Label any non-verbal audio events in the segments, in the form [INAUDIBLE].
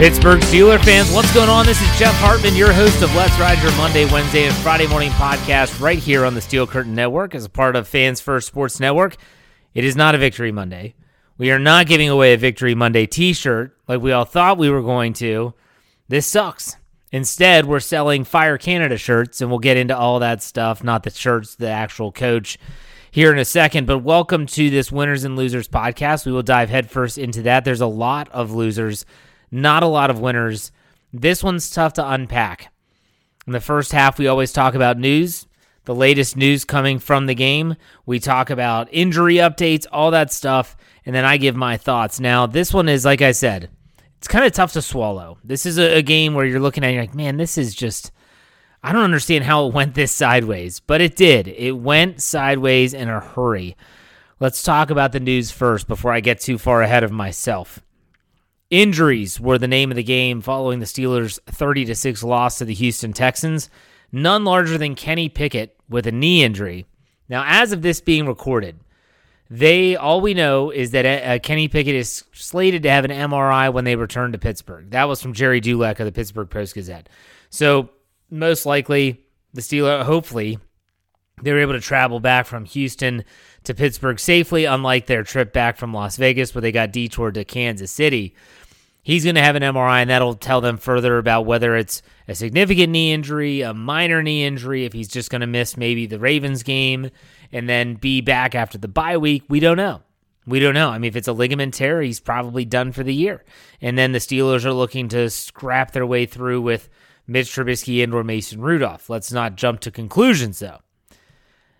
Pittsburgh Steeler fans, what's going on? This is Jeff Hartman, your host of Let's Ride Your Monday, Wednesday, and Friday morning podcast right here on the Steel Curtain Network as a part of Fans First Sports Network. It is not a Victory Monday. We are not giving away a Victory Monday t shirt like we all thought we were going to. This sucks. Instead, we're selling Fire Canada shirts, and we'll get into all that stuff, not the shirts, the actual coach here in a second. But welcome to this Winners and Losers podcast. We will dive headfirst into that. There's a lot of losers not a lot of winners. This one's tough to unpack. In the first half, we always talk about news, the latest news coming from the game. We talk about injury updates, all that stuff, and then I give my thoughts. Now, this one is, like I said, it's kind of tough to swallow. This is a, a game where you're looking at you're like, man, this is just. I don't understand how it went this sideways, but it did. It went sideways in a hurry. Let's talk about the news first before I get too far ahead of myself. Injuries were the name of the game following the Steelers' 30 to 6 loss to the Houston Texans. None larger than Kenny Pickett with a knee injury. Now, as of this being recorded, they all we know is that uh, Kenny Pickett is slated to have an MRI when they return to Pittsburgh. That was from Jerry Dulac of the Pittsburgh Post Gazette. So most likely the Steelers, hopefully, they were able to travel back from Houston to Pittsburgh safely, unlike their trip back from Las Vegas where they got detoured to Kansas City. He's going to have an MRI, and that'll tell them further about whether it's a significant knee injury, a minor knee injury, if he's just going to miss maybe the Ravens game and then be back after the bye week. We don't know. We don't know. I mean, if it's a ligament tear, he's probably done for the year. And then the Steelers are looking to scrap their way through with Mitch Trubisky and or Mason Rudolph. Let's not jump to conclusions, though.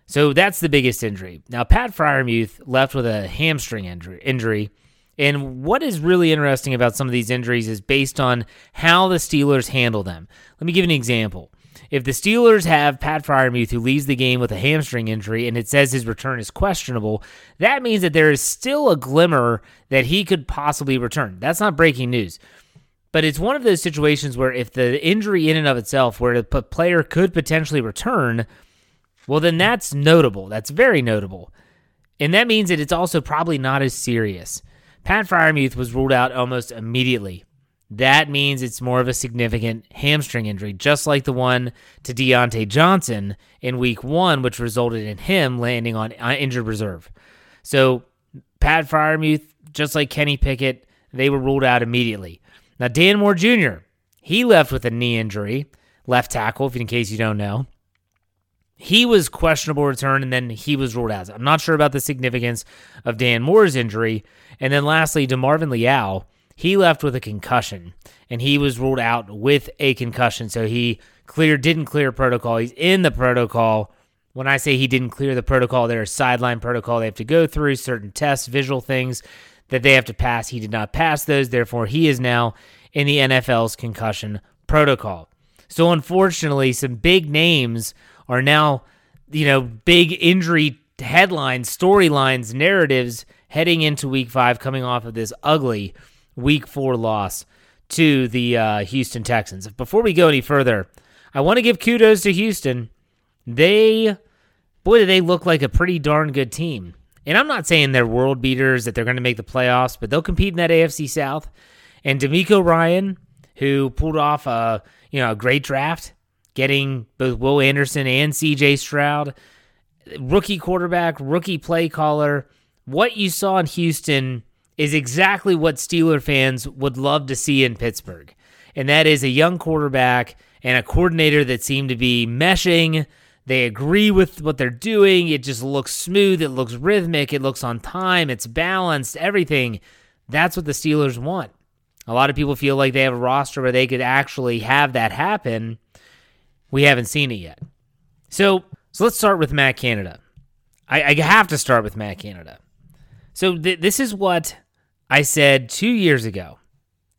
So that's the biggest injury. Now, Pat Freiermuth left with a hamstring injury and what is really interesting about some of these injuries is based on how the Steelers handle them. Let me give an example. If the Steelers have Pat Freiermuth who leaves the game with a hamstring injury and it says his return is questionable, that means that there is still a glimmer that he could possibly return. That's not breaking news. But it's one of those situations where if the injury in and of itself, where the player could potentially return, well, then that's notable. That's very notable. And that means that it's also probably not as serious. Pat Freiermuth was ruled out almost immediately. That means it's more of a significant hamstring injury, just like the one to Diontae Johnson in week one, which resulted in him landing on uh, injured reserve. So, Pat Freiermuth, just like Kenny Pickett, they were ruled out immediately. Now, Dan Moore Jr., he left with a knee injury, left tackle, in case you don't know. He was questionable return, and then he was ruled out. I'm not sure about the significance of Dan Moore's injury. And then lastly, DeMarvin Leal, he left with a concussion, and he was ruled out with a concussion. So he cleared, didn't clear protocol. He's in the protocol. When I say he didn't clear the protocol, there's sideline protocol they have to go through, certain tests, visual things that they have to pass. He did not pass those. Therefore, he is now in the NFL's concussion protocol. So, unfortunately, some big names are now, you know, big injury headlines, storylines, narratives heading into week five, coming off of this ugly week four loss to the uh, Houston Texans. Before we go any further, I want to give kudos to Houston. They, boy, do they look like a pretty darn good team. And I'm not saying they're world beaters, that they're going to make the playoffs, but they'll compete in that AFC South. And DeMeco Ryan, who pulled off a you know a great draft, getting both Will Anderson and CJ Stroud, rookie quarterback, rookie play caller. What you saw in Houston is exactly what Steeler fans would love to see in Pittsburgh. And that is a young quarterback and a coordinator that seem to be meshing. They agree with what they're doing. It just looks smooth. It looks rhythmic. It looks on time. It's balanced. Everything. That's what the Steelers want. A lot of people feel like they have a roster where they could actually have that happen. We haven't seen it yet. So, so let's start with Matt Canada. I, I have to start with Matt Canada. So th- this is what I said two years ago.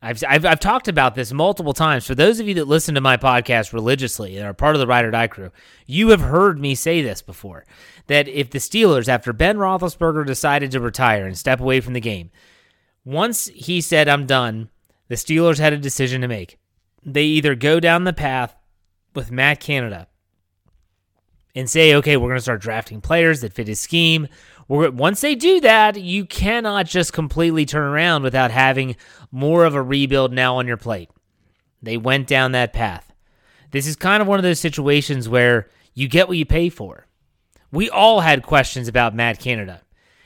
I've, I've, I've talked about this multiple times. For those of you that listen to my podcast religiously and are part of the Ride or Die crew, you have heard me say this before. That if the Steelers, after Ben Roethlisberger decided to retire and step away from the game, once he said, I'm done, the Steelers had a decision to make. they either go down the path with Matt Canada and say, okay, we're going to start drafting players that fit his scheme. Once they do that, you cannot just completely turn around without having more of a rebuild now on your plate. They went down that path. This is kind of one of those situations where you get what you pay for. We all had questions about Matt Canada.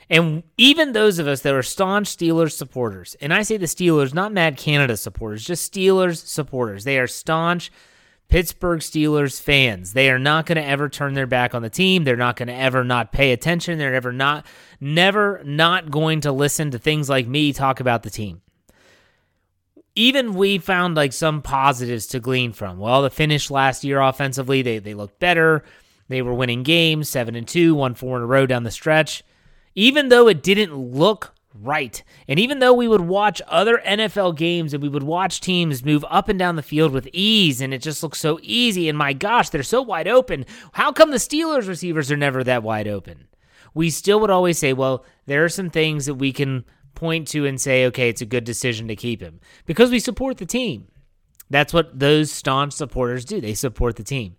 And even those of us that are staunch Steelers supporters, and I say the Steelers, not Matt Canada supporters, just Steelers supporters, they are staunch Pittsburgh Steelers fans. They are not going to ever turn their back on the team. They're not going to ever not pay attention. They're ever not, never not going to listen to things like me talk about the team. Even we found like some positives to glean from. Well, the finish last year offensively, they, they looked better. They were winning games, seven and two, one four in a row down the stretch. Even though it didn't look right. And even though we would watch other NFL games and we would watch teams move up and down the field with ease and it just looks so easy, and my gosh, they're so wide open. How come the Steelers receivers are never that wide open? We still would always say, well, there are some things that we can point to and say, okay, it's a good decision to keep him because we support the team. That's what those staunch supporters do. They support the team.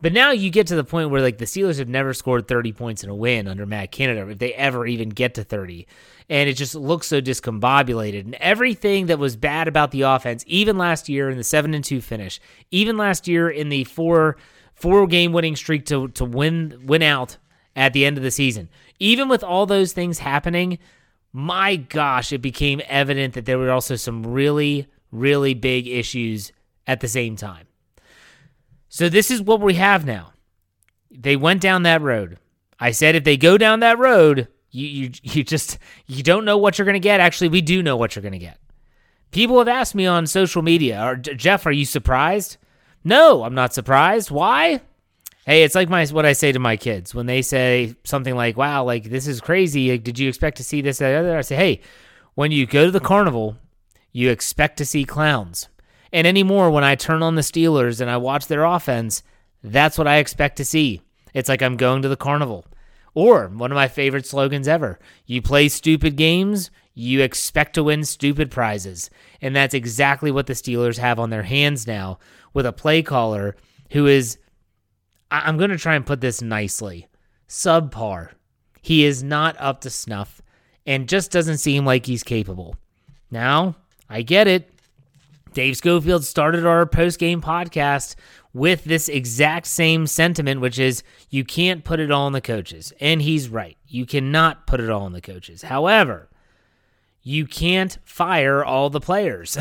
But now you get to the point where like the Steelers have never scored 30 points in a win under Matt Canada, if they ever even get to 30. And it just looks so discombobulated. And everything that was bad about the offense, even last year in the 7 and 2 finish, even last year in the four four game winning streak to to win win out at the end of the season. Even with all those things happening, my gosh, it became evident that there were also some really really big issues at the same time. So this is what we have now. They went down that road. I said if they go down that road, you you [LAUGHS] you just you don't know what you're going to get. Actually, we do know what you're going to get. People have asked me on social media, or Jeff, are you surprised? No, I'm not surprised. Why? Hey, it's like my what I say to my kids when they say something like, "Wow, like this is crazy. Like, Did you expect to see this other?" I say, "Hey, when you go to the carnival, you expect to see clowns. And anymore, when I turn on the Steelers and I watch their offense, that's what I expect to see. It's like I'm going to the carnival. Or one of my favorite slogans ever you play stupid games, you expect to win stupid prizes. And that's exactly what the Steelers have on their hands now with a play caller who is, I'm going to try and put this nicely, subpar. He is not up to snuff and just doesn't seem like he's capable. Now, I get it. Dave Schofield started our post game podcast with this exact same sentiment, which is you can't put it all on the coaches. And he's right. You cannot put it all on the coaches. However, you can't fire all the players.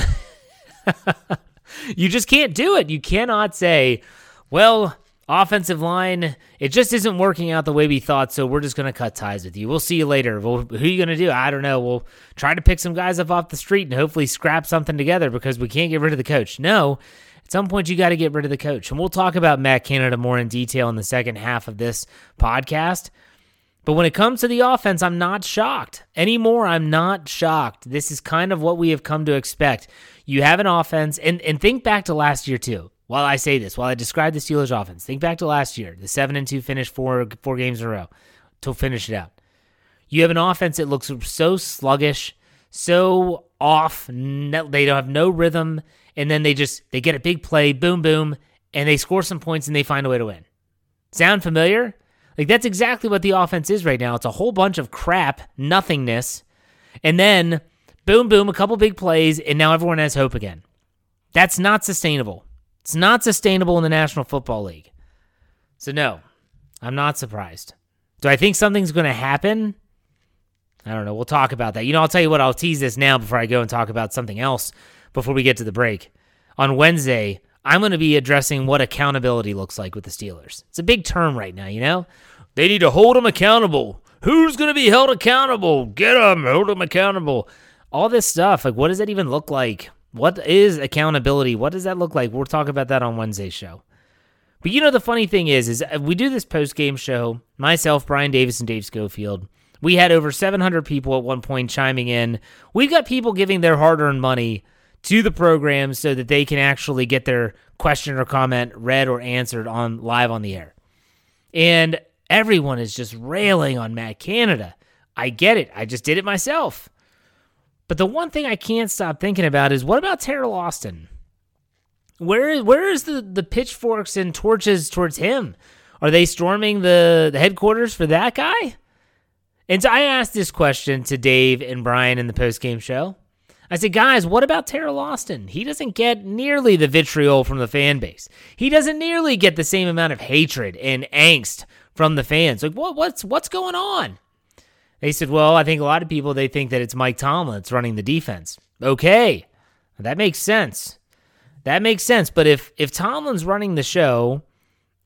[LAUGHS] you just can't do it. You cannot say, well, offensive line, it just isn't working out the way we thought, so we're just going to cut ties with you. We'll see you later. Well, who are you going to do? I don't know. We'll try to pick some guys up off the street and hopefully scrap something together because we can't get rid of the coach. No, at some point you got to get rid of the coach. And we'll talk about Matt Canada more in detail in the second half of this podcast. But when it comes to the offense, I'm not shocked. Anymore, I'm not shocked. This is kind of what we have come to expect. You have an offense, and, and think back to last year, too while I say this, while I describe the Steelers offense, think back to last year, the seven and two finish four four games in a row to finish it out. You have an offense that looks so sluggish, so off. they don't have no rhythm, and then they just they get a big play, boom, boom, and they score some points and they find a way to win. Sound familiar? Like that's exactly what the offense is right now. It's a whole bunch of crap, nothingness, and then boom, boom, a couple big plays, and now everyone has hope again. That's not sustainable. It's not sustainable in the National Football League. So, no, I'm not surprised. Do I think something's going to happen? I don't know. We'll talk about that. You know, I'll tell you what, I'll tease this now before I go and talk about something else before we get to the break. On Wednesday, I'm going to be addressing what accountability looks like with the Steelers. It's a big term right now, you know? They need to hold them accountable. Who's going to be held accountable? Get them, hold them accountable. All this stuff. Like, what does that even look like? What is accountability? What does that look like? We'll talk about that on Wednesday's show. But you know the funny thing is, is we do this post game show. Myself, Brian Davis, and Dave Schofield. We had over 700 people at one point chiming in. We've got people giving their hard earned money to the program so that they can actually get their question or comment read or answered on live on the air. And everyone is just railing on Matt Canada. I get it. I just did it myself. But the one thing I can't stop thinking about is what about Teryl Austin? Where where is the the pitchforks and torches towards him? Are they storming the, the headquarters for that guy? And so I asked this question to Dave and Brian in the postgame show. I said, guys, what about Teryl Austin? He doesn't get nearly the vitriol from the fan base. He doesn't nearly get the same amount of hatred and angst from the fans. Like, what, what's what's going on? They said, well, I think a lot of people they think that it's Mike Tomlin that's running the defense. Okay, that makes sense. That makes sense. But if if Tomlin's running the show,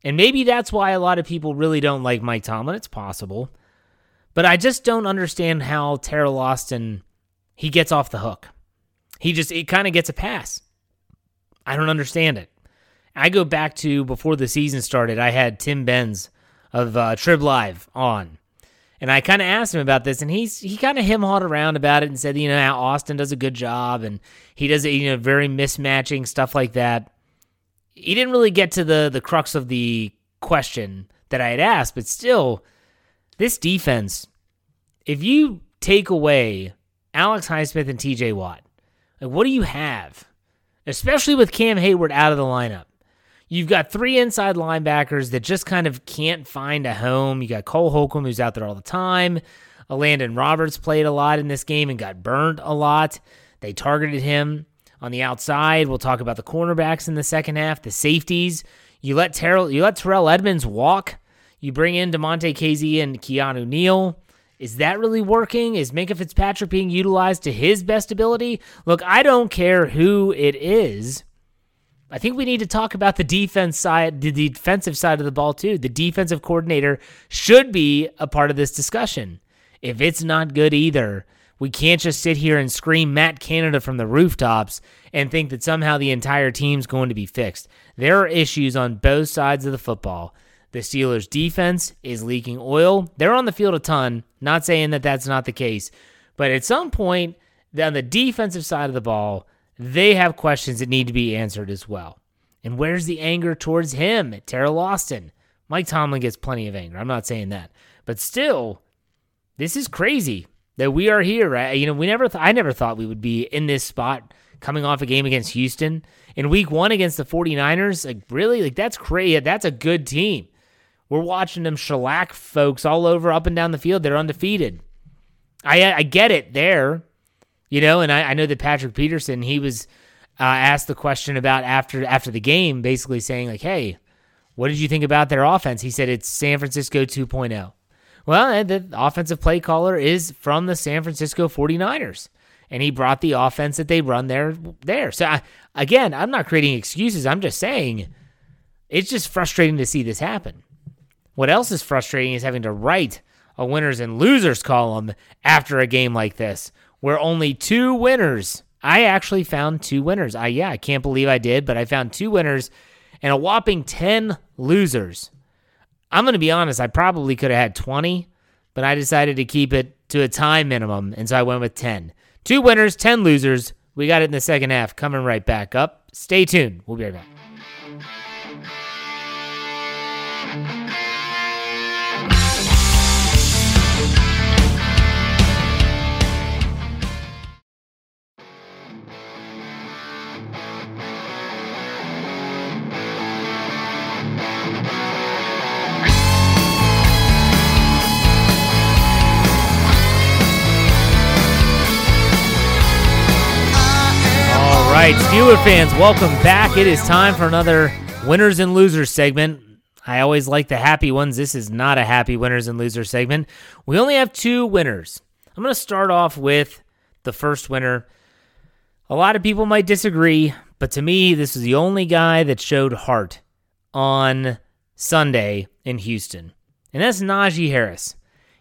and maybe that's why a lot of people really don't like Mike Tomlin, it's possible. But I just don't understand how Teryl Austin he gets off the hook. He just it kind of gets a pass. I don't understand it. I go back to before the season started. I had Tim Benz of uh, Trib Live on, and I kind of asked him about this, and he's he kind of him hawed around about it and said, you know, how Austin does a good job, and he does it, you know, very mismatching stuff like that. He didn't really get to the the crux of the question that I had asked, but still, this defense, if you take away Alex Highsmith and TJ Watt, like what do you have? Especially with Cam Hayward out of the lineup. You've got three inside linebackers that just kind of can't find a home. You got Cole Holcomb, who's out there all the time. Uh, Landon Roberts played a lot in this game and got burned a lot. They targeted him on the outside. We'll talk about the cornerbacks in the second half, the safeties. You let Terrell, you let Terrell Edmunds walk. You bring in Damontae Kazee and Keanu Neal. Is that really working? Is Minkah Fitzpatrick being utilized to his best ability? Look, I don't care who it is. I think we need to talk about the defense side, the defensive side of the ball too. The defensive coordinator should be a part of this discussion. If it's not good either, we can't just sit here and scream Matt Canada from the rooftops and think that somehow the entire team's going to be fixed. There are issues on both sides of the football. The Steelers' defense is leaking oil. They're on the field a ton. Not saying that that's not the case, but at some point, on the defensive side of the ball, they have questions that need to be answered as well. And where's the anger towards him, Teryl Austin? Mike Tomlin gets plenty of anger. I'm not saying that, but still, this is crazy that we are here. Right? You know, we never. Th- I never thought we would be in this spot coming off a game against Houston in Week One against the 49ers. Like really, like that's crazy. That's a good team. We're watching them shellac folks all over up and down the field. They're undefeated. I I get it there, you know, and I, I know that Patrick Peterson he was uh, asked the question about after after the game, basically saying like, "Hey, what did you think about their offense?" He said it's San Francisco 2.0. Well, the offensive play caller is from the San Francisco 49ers, and he brought the offense that they run there. There. So, I, again, I'm not creating excuses. I'm just saying it's just frustrating to see this happen. What else is frustrating is having to write a winners and losers column after a game like this, where only two winners. I actually found two winners. I yeah, I can't believe I did, but I found two winners and a whopping 10 losers. I'm going to be honest, I probably could have had 20, but I decided to keep it to a time minimum, and so I went with 10. Two winners, 10 losers. We got it in the second half. Coming right back up. Stay tuned. We'll be right back. Right, Steeler fans, welcome back. It is time for another winners and losers segment. I always like the happy ones. This is not a happy winners and losers segment. We only have two winners. I'm going to start off with the first winner. A lot of people might disagree, but to me, this is the only guy that showed heart on Sunday in Houston, and that's Najee Harris.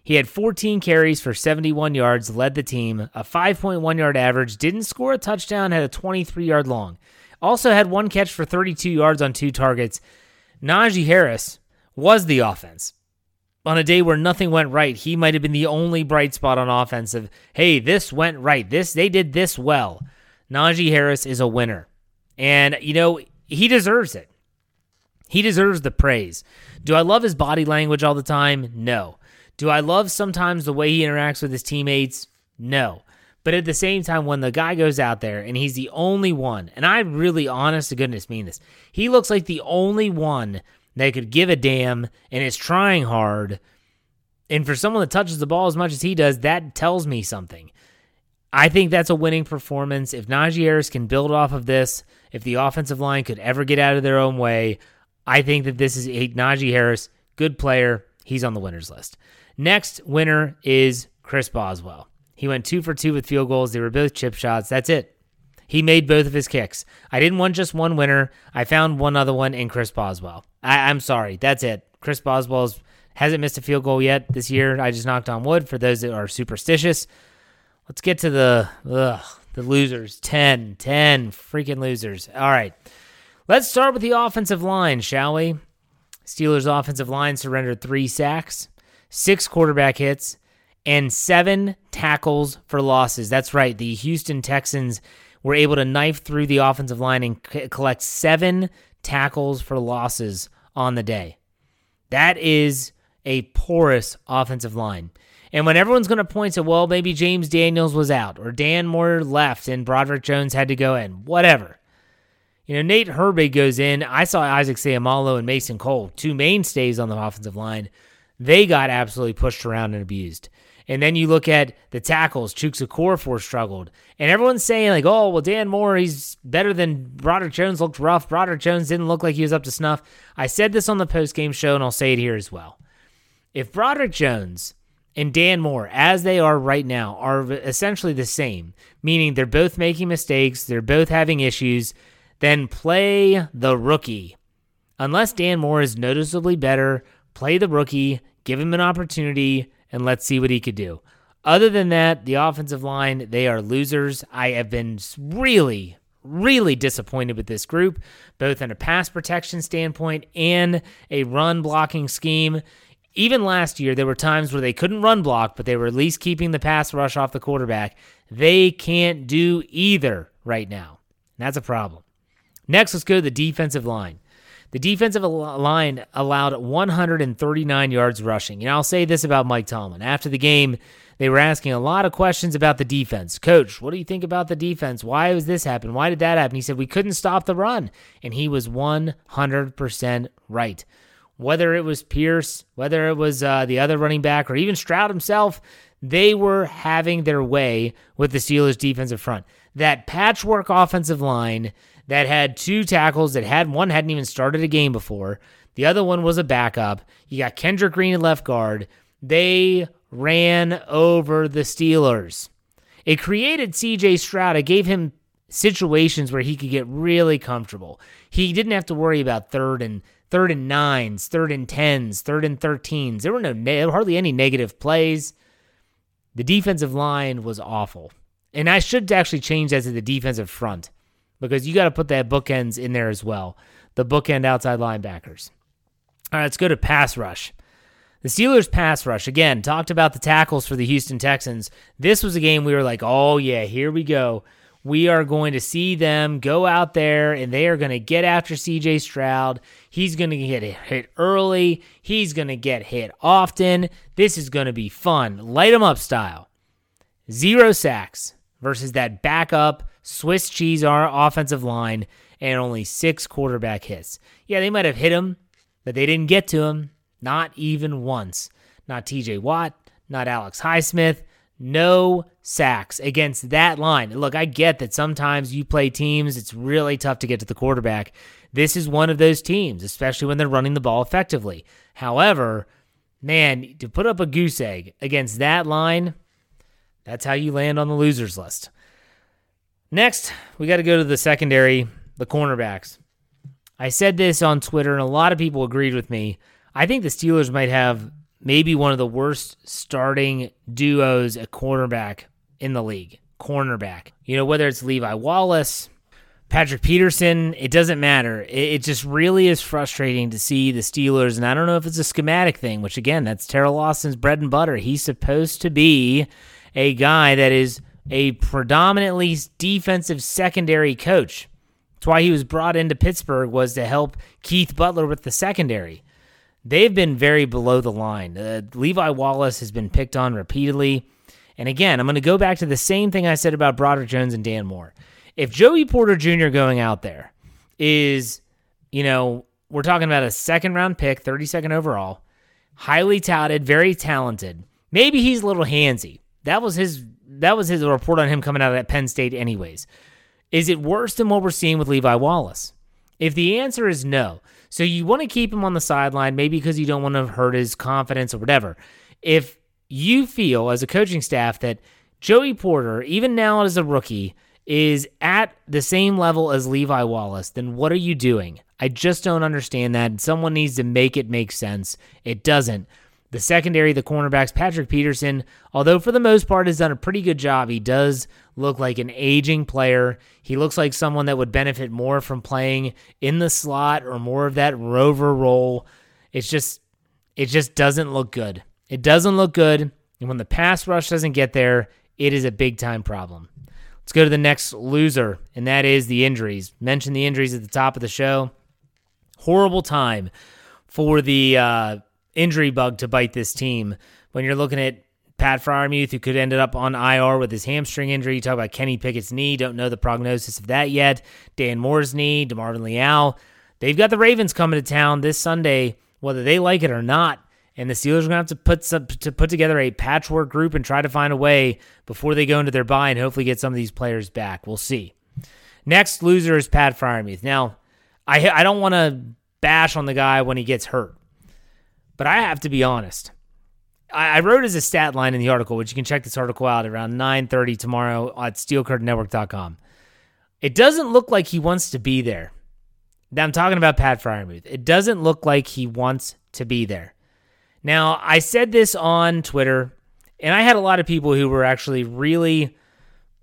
He had 14 carries for 71 yards, led the team, a 5.1 yard average, didn't score a touchdown, had a 23 yard long. Also had one catch for 32 yards on two targets. Najee Harris was the offense. On a day where nothing went right, he might have been the only bright spot on offensive. Hey, this went right. This they did this well. Najee Harris is a winner. And you know, he deserves it. He deserves the praise. Do I love his body language all the time? No. Do I love sometimes the way he interacts with his teammates? No. But at the same time, when the guy goes out there and he's the only one, and I really, honest to goodness, mean this, he looks like the only one that could give a damn and is trying hard. And for someone that touches the ball as much as he does, that tells me something. I think that's a winning performance. If Najee Harris can build off of this, if the offensive line could ever get out of their own way, I think that this is a Najee Harris, good player. He's on the winners list. Next winner is Chris Boswell. He went two for two with field goals. They were both chip shots. That's it. He made both of his kicks. I didn't want just one winner. I found one other one in Chris Boswell. I, am sorry. That's it. Chris Boswell hasn't missed a field goal yet this year. I just knocked on wood for those that are superstitious. Let's get to the ugh, the losers. 10, 10 freaking losers. All right. Let's start with the offensive line, shall we? Steelers' offensive line surrendered three sacks, six quarterback hits, and seven tackles for losses. That's right. The Houston Texans were able to knife through the offensive line and c- collect seven tackles for losses on the day. That is a porous offensive line. And when everyone's going to point to, well, maybe James Daniels was out or Dan Moore left and Broderick Jones had to go in, whatever. You know, Nate Herbig goes in. I saw Isaac Seumalo and Mason Cole, two mainstays on the offensive line. They got absolutely pushed around and abused. And then you look at the tackles. Chuks Okorafor struggled. And everyone's saying, like, oh, well, Dan Moore, he's better than Broderick Jones, looked rough. Broderick Jones didn't look like he was up to snuff. I said this on the post game show, and I'll say it here as well. If Broderick Jones and Dan Moore, as they are right now, are essentially the same, meaning they're both making mistakes, they're both having issues, then play the rookie. Unless Dan Moore is noticeably better, play the rookie, give him an opportunity, and let's see what he could do. Other than that, the offensive line, they are losers. I have been really, really disappointed with this group, both in a pass protection standpoint and a run blocking scheme even last year, there were times where they couldn't run block, but they were at least keeping the pass rush off the quarterback. They can't do either right now. That's a problem. Next, let's go to the defensive line. The defensive line allowed 139 yards rushing. And I'll say this about Mike Tomlin. After the game, they were asking a lot of questions about the defense. Coach, what do you think about the defense? Why was this happen? Why did that happen? He said, We couldn't stop the run. And he was 100% right whether it was Pierce, whether it was uh, the other running back, or even Stroud himself, they were having their way with the Steelers' defensive front. That patchwork offensive line that had two tackles, that had one hadn't even started a game before, the other one was a backup. You got Kendrick Green at left guard. They ran over the Steelers. It created CJ Stroud. It gave him situations where he could get really comfortable. He didn't have to worry about third and third and nines, third and tens, third and thirteens. There were no hardly any negative plays. The defensive line was awful, and I should actually change that to the defensive front because you got to put that bookends in there as well. The bookend outside linebackers. All right, let's go to pass rush. The Steelers' pass rush, again, talked about the tackles for the Houston Texans. This was a game we were like, oh, yeah, here we go we are going to see them go out there and they are going to get after CJ Stroud. He's going to get hit early. He's going to get hit often. This is going to be fun. Light them up style. Zero sacks versus that backup Swiss cheese our offensive line and only six quarterback hits. Yeah, they might have hit him, but they didn't get to him. Not even once. Not TJ Watt, not Alex Highsmith, no sacks against that line. Look, I get that sometimes you play teams, it's really tough to get to the quarterback. This is one of those teams, especially when they're running the ball effectively. However, man, to put up a goose egg against that line, that's how you land on the losers list. Next, we got to go to the secondary, the cornerbacks. I said this on Twitter, and a lot of people agreed with me. I think the Steelers might have maybe one of the worst starting duos at cornerback in the league. Cornerback. You know, whether it's Levi Wallace, Patrick Peterson, it doesn't matter. It, it, just really is frustrating to see the Steelers, and I don't know if it's a schematic thing, which again, that's Teryl Austin's bread and butter. He's supposed to be a guy that is a predominantly defensive secondary coach. That's why he was brought into Pittsburgh was to help Keith Butler with the secondary they've been very below the line. Uh, Levi Wallace has been picked on repeatedly, And again, I'm going to go back to the same thing I said about Broderick Jones and Dan Moore. If Joey Porter Jr. going out there is, you know, we're talking about a second round pick, 32nd overall, highly touted, very talented. Maybe he's a little handsy. That was his that was his report on him coming out of that Penn State anyways. Is it worse than what we're seeing with Levi Wallace? If the answer is no, so you want to keep him on the sideline, maybe because you don't want to hurt his confidence or whatever. If you feel as a coaching staff that Joey Porter, even now as a rookie, is at the same level as Levi Wallace, then what are you doing? I just don't understand that. Someone needs to make it make sense. It doesn't. The secondary, the cornerbacks, Patrick Peterson, although for the most part has done a pretty good job, he does look like an aging player. He looks like someone that would benefit more from playing in the slot or more of that rover role. It's just it just doesn't look good. It doesn't look good. And when the pass rush doesn't get there, it is a big time problem. Let's go to the next loser, and that is the injuries. Mentioned the injuries at the top of the show. Horrible time for the uh, injury bug to bite this team. When you're looking at Pat Freiermuth, who could end up on IR with his hamstring injury. You talk about Kenny Pickett's knee. Don't know the prognosis of that yet. Dan Moore's knee, DeMarvin Leal. They've got the Ravens coming to town this Sunday, whether they like it or not. And the Steelers are going to have to put some, to put together a patchwork group and try to find a way before they go into their bye and hopefully get some of these players back. We'll see. Next loser is Pat Freiermuth. Now, I I don't want to bash on the guy when he gets hurt. But I have to be honest. I, I wrote as a stat line in the article, which you can check this article out around 9:30 tomorrow at steelcurtainnetwork.com. It doesn't look like he wants to be there. Now I'm talking about Pat Freiermuth. It doesn't look like he wants to be there. Now, I said this on Twitter, and I had a lot of people who were actually really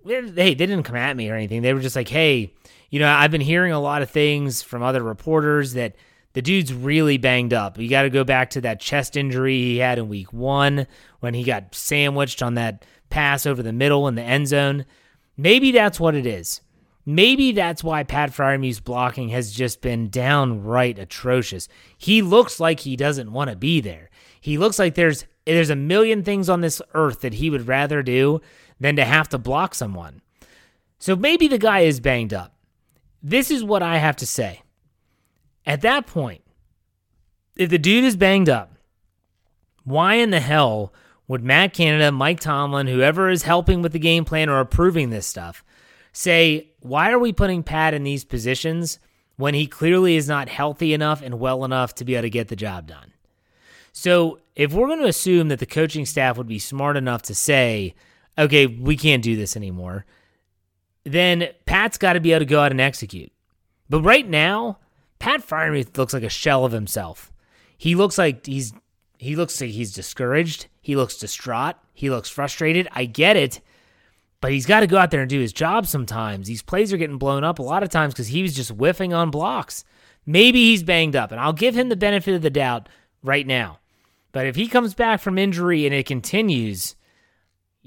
hey, they didn't come at me or anything. They were just like, "Hey, you know, I've been hearing a lot of things from other reporters that the dude's really banged up. You got to go back to that chest injury he had in week one when he got sandwiched on that pass over the middle in the end zone. Maybe that's what it is. Maybe that's why Pat Freiermuth's blocking has just been downright atrocious. He looks like he doesn't want to be there. He looks like there's there's a million things on this earth that he would rather do than to have to block someone. So maybe the guy is banged up. This is what I have to say. At that point, if the dude is banged up, why in the hell would Matt Canada, Mike Tomlin, whoever is helping with the game plan or approving this stuff, say, why are we putting Pat in these positions when he clearly is not healthy enough and well enough to be able to get the job done? So, if we're going to assume that the coaching staff would be smart enough to say, okay, we can't do this anymore, then Pat's got to be able to go out and execute. But right now, Pat Freiermuth looks like a shell of himself. He looks like he's he looks like he's discouraged. He looks distraught. He looks frustrated. I get it, but he's got to go out there and do his job sometimes. These plays are getting blown up a lot of times because he was just whiffing on blocks. Maybe he's banged up, and I'll give him the benefit of the doubt right now. But if he comes back from injury and it continues,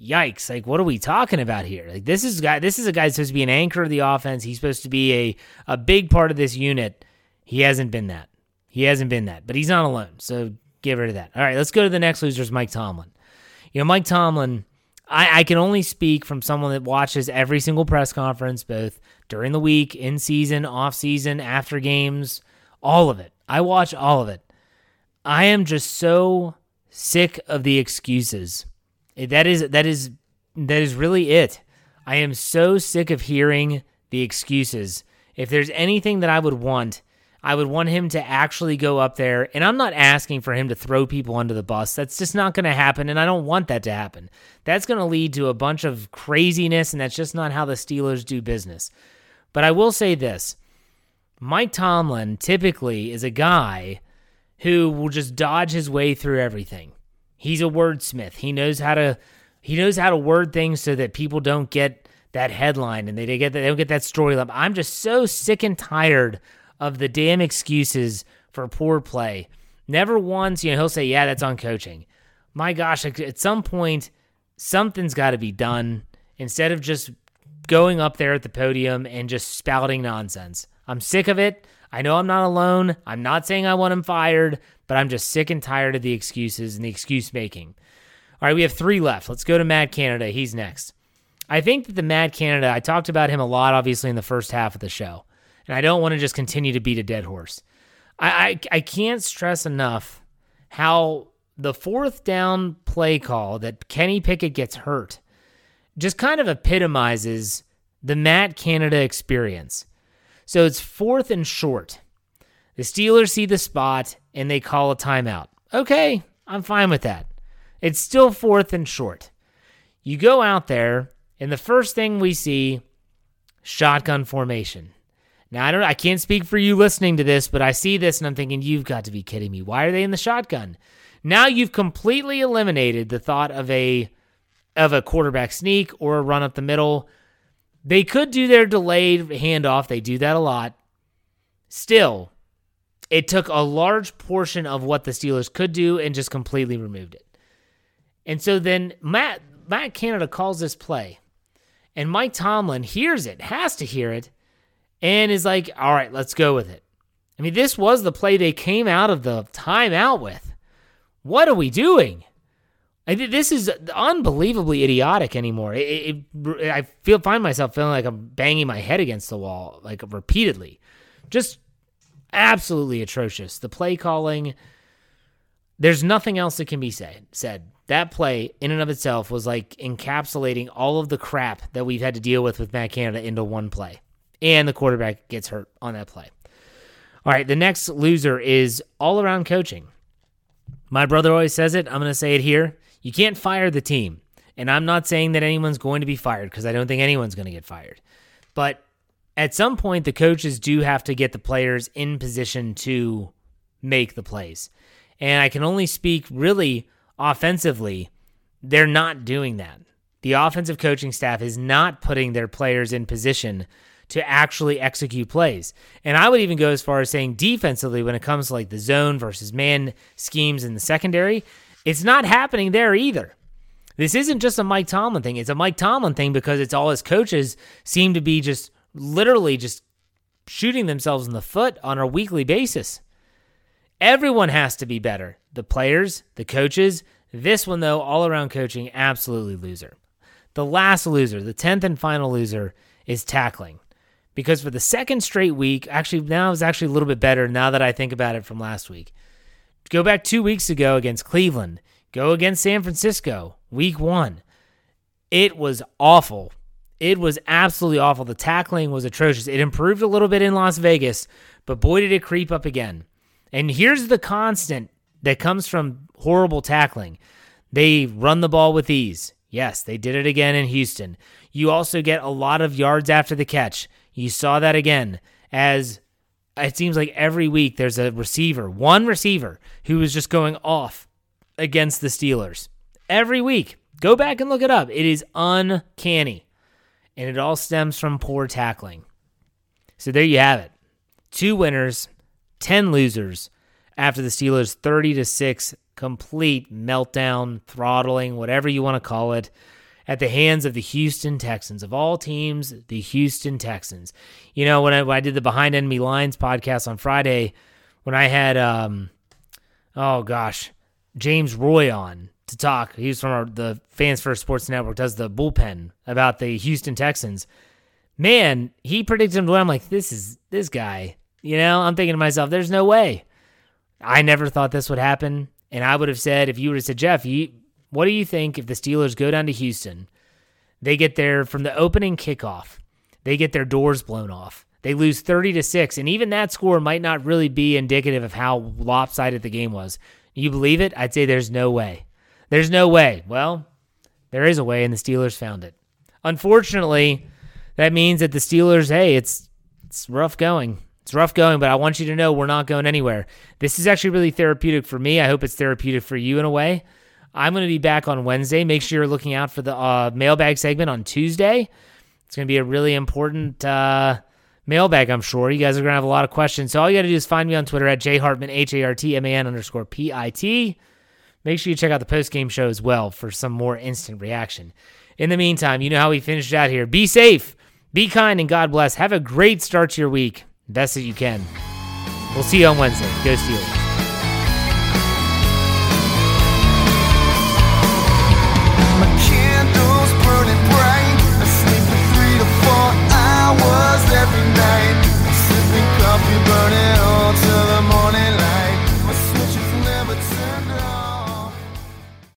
yikes! Like, what are we talking about here? Like, this is guy. This is a guy supposed to be an anchor of the offense. He's supposed to be a a big part of this unit he hasn't been that. He hasn't been that, but he's not alone. So get rid of that. All right, let's go to the next loser's Mike Tomlin. You know, Mike Tomlin, I, I can only speak from someone that watches every single press conference, both during the week, in season, off season, after games, all of it. I watch all of it. I am just so sick of the excuses. That is that is that is really it. I am so sick of hearing the excuses. If there's anything that I would want, I would want him to actually go up there. And I'm not asking for him to throw people under the bus. That's just not going to happen. And I don't want that to happen. That's going to lead to a bunch of craziness. And that's just not how the Steelers do business. But I will say this Mike Tomlin typically is a guy who will just dodge his way through everything. He's a wordsmith. He knows how to. He knows how to word things so that people don't get that headline and they, they get they don't get that storyline. I'm just so sick and tired of the damn excuses for poor play. Never once, you know, he'll say, yeah, that's on coaching. My gosh, at some point, something's got to be done instead of just going up there at the podium and just spouting nonsense. I'm sick of it. I know I'm not alone. I'm not saying I want him fired, but I'm just sick and tired of the excuses and the excuse making. All right, we have three left. Let's go to Matt Canada. He's next. I think that the Matt Canada, I talked about him a lot, obviously, in the first half of the show. And I don't want to just continue to beat a dead horse. I, I, I can't stress enough how the fourth down play call that Kenny Pickett gets hurt just kind of epitomizes the Matt Canada experience. So it's fourth and short. The Steelers see the spot and they call a timeout. Okay, I'm fine with that. It's still fourth and short. You go out there, and the first thing we see shotgun formation. Now I don't I can't speak for you listening to this, but I see this and I'm thinking you've got to be kidding me. Why are they in the shotgun? Now you've completely eliminated the thought of a of a quarterback sneak or a run up the middle. They could do their delayed handoff. They do that a lot. Still, it took a large portion of what the Steelers could do and just completely removed it. And so then Matt Matt Canada calls this play. And Mike Tomlin hears it, has to hear it, and is like, all right, let's go with it. I mean, this was the play they came out of the timeout with. What are we doing? I, this is unbelievably idiotic anymore. It, it, I feel find myself feeling like I'm banging my head against the wall like repeatedly. Just absolutely atrocious. The play calling, there's nothing else that can be said. Said that play in and of itself was like encapsulating all of the crap that we've had to deal with with Matt Canada into one play, and the quarterback gets hurt on that play. All right, the next loser is all around coaching. My brother always says it. I'm going to say it here. You can't fire the team. And I'm not saying that anyone's going to be fired because I don't think anyone's going to get fired. But at some point, the coaches do have to get the players in position to make the plays. And I can only speak really offensively. They're not doing that. The offensive coaching staff is not putting their players in position to actually execute plays. And I would even go as far as saying defensively, when it comes to like the zone versus man schemes in the secondary, it's not happening there either. This isn't just a Mike Tomlin thing. It's a Mike Tomlin thing because it's all his coaches seem to be just literally just shooting themselves in the foot on a weekly basis. Everyone has to be better. The players, the coaches. This one, though, all around coaching, absolutely loser. The last loser, the 10th and final loser, is tackling because for the second straight week, actually now is actually a little bit better now that I think about it from last week. Go back two weeks ago against Cleveland. Go against San Francisco, week one. It was awful. It was absolutely awful. The tackling was atrocious. It improved a little bit in Las Vegas, but boy, did it creep up again. And here's the constant that comes from horrible tackling they run the ball with ease. Yes, they did it again in Houston. You also get a lot of yards after the catch. You saw that again as it seems like every week there's a receiver, one receiver, who is just going off against the Steelers. Every week. Go back and look it up. It is uncanny. And it all stems from poor tackling. So there you have it. Two winners, 10 losers after the Steelers 30 to 6 complete meltdown, throttling, whatever you want to call it at the hands of the Houston Texans. Of all teams, the Houston Texans. You know, when I, when I did the Behind Enemy Lines podcast on Friday, when I had, um, oh gosh, James Roy on to talk, he's from our, the Fans First Sports Network, does the bullpen about the Houston Texans. Man, he predicted him to win. I'm like, this is this guy. You know, I'm thinking to myself, there's no way. I never thought this would happen. And I would have said, if you would have said, Jeff, you, what do you think if the Steelers go down to Houston? They get there from the opening kickoff. They get their doors blown off. They lose 30 to 6, and even that score might not really be indicative of how lopsided the game was. You believe it? I'd say there's no way. There's no way. Well, there is a way, and the Steelers found it. Unfortunately, that means that the Steelers, hey, it's it's rough going. It's rough going, but I want you to know we're not going anywhere. This is actually really therapeutic for me. I hope it's therapeutic for you in a way. I'm going to be back on Wednesday. Make sure you're looking out for the uh, mailbag segment on Tuesday. It's going to be a really important uh, mailbag, I'm sure. You guys are going to have a lot of questions. So all you got to do is find me on Twitter at jhartman, H A R T M A N underscore P I T. Make sure you check out the post game show as well for some more instant reaction. In the meantime, you know how we finished out here. Be safe, be kind, and God bless. Have a great start to your week. Best that you can. We'll see you on Wednesday. Go Steelers.